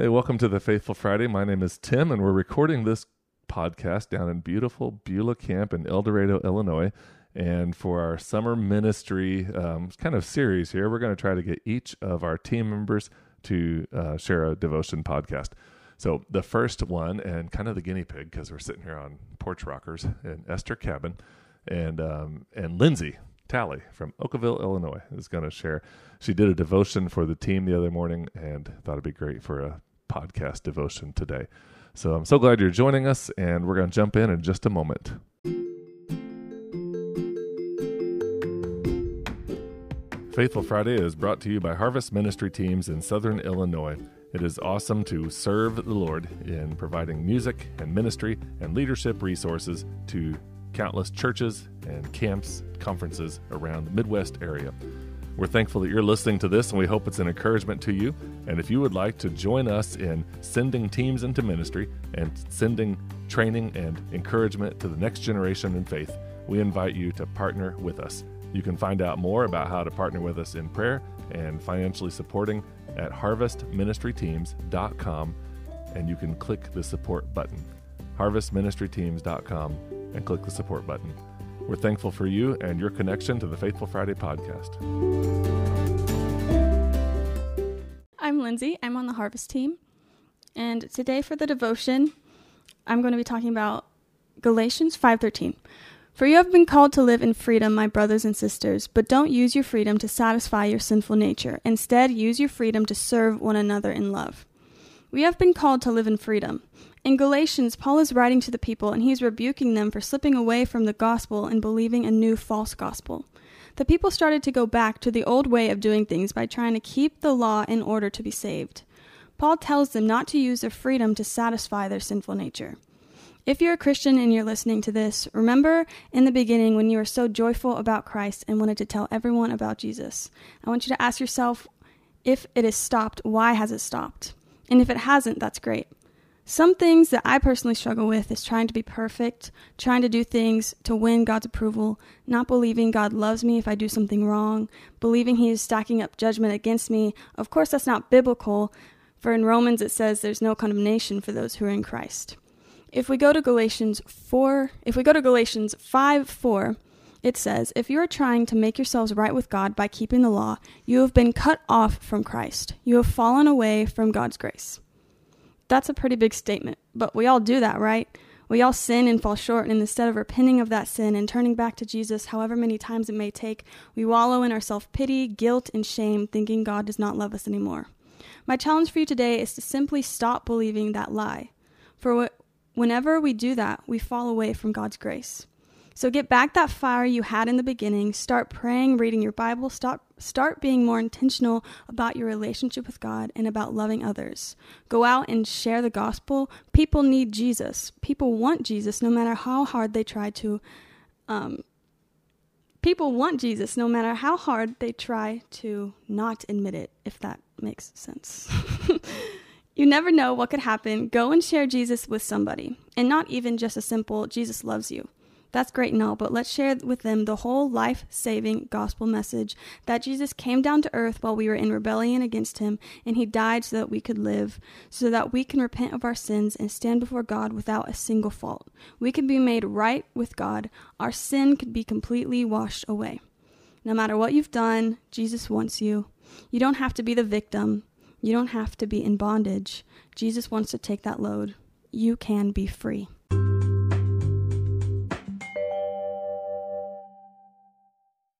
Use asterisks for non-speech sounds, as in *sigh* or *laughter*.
Hey, welcome to the Faithful Friday. My name is Tim, and we're recording this podcast down in beautiful Beulah Camp in El Dorado, Illinois. And for our summer ministry um, kind of series here, we're going to try to get each of our team members to uh, share a devotion podcast. So the first one, and kind of the guinea pig, because we're sitting here on porch rockers in Esther Cabin, and um, and Lynnsie Talley from Oakville, Illinois, is going to share. She did a devotion for the team the other morning, and thought it'd be great for a podcast devotion today. So I'm so glad you're joining us, and we're going to jump in in just a moment. Faithful Friday is brought to you by Harvest Ministry Teams in Southern Illinois. It is awesome to serve the Lord in providing music and ministry and leadership resources to countless churches and camps, conferences around the Midwest area. We're thankful that you're listening to this, and we hope it's an encouragement to you. And if you would like to join us in sending teams into ministry and sending training and encouragement to the next generation in faith, we invite you to partner with us. You can find out more about how to partner with us in prayer and financially supporting at harvestministryteams.com, and you can click the support button. harvestministryteams.com and click the support button. We're thankful for you and your connection to the Faithful Friday podcast. I'm Lynnsie. I'm on the Harvest team. And today for the devotion, I'm going to be talking about Galatians 5:13. For you have been called to live in freedom, my brothers and sisters, but don't use your freedom to satisfy your sinful nature. Instead, use your freedom to serve one another in love. We have been called to live in freedom. In Galatians, Paul is writing to the people and he is rebuking them for slipping away from the gospel and believing a new false gospel. The people started to go back to the old way of doing things by trying to keep the law in order to be saved. Paul tells them not to use their freedom to satisfy their sinful nature. If you're a Christian and you're listening to this, remember in the beginning when you were so joyful about Christ and wanted to tell everyone about Jesus. I want you to ask yourself if it has stopped, why has it stopped? And if it hasn't, that's great. Some things that I personally struggle with is trying to be perfect, trying to do things to win God's approval, not believing God loves me if I do something wrong, believing He is stacking up judgment against me. Of course, that's not biblical, for in Romans it says there's no condemnation for those who are in Christ. If we go to Galatians 4, if we go to Galatians 5 4, it says, If you are trying to make yourselves right with God by keeping the law, you have been cut off from Christ. You have fallen away from God's grace. That's a pretty big statement, but we all do that, right? We all sin and fall short, and instead of repenting of that sin and turning back to Jesus, however many times it may take, we wallow in our self pity, guilt, and shame, thinking God does not love us anymore. My challenge for you today is to simply stop believing that lie. For whenever we do that, we fall away from God's grace. So get back that fire you had in the beginning. Start praying, reading your Bible. Start start being more intentional about your relationship with God and about loving others. Go out and share the gospel. People need Jesus. People want Jesus no matter how hard they try to um, people want Jesus no matter how hard they try to not admit it, if that makes sense. *laughs* you never know what could happen. Go and share Jesus with somebody, and not even just a simple Jesus loves you. That's great and all, but let's share with them the whole life saving gospel message that Jesus came down to earth while we were in rebellion against him, and he died so that we could live, so that we can repent of our sins and stand before God without a single fault. We can be made right with God, our sin could be completely washed away. No matter what you've done, Jesus wants you. You don't have to be the victim, you don't have to be in bondage. Jesus wants to take that load. You can be free.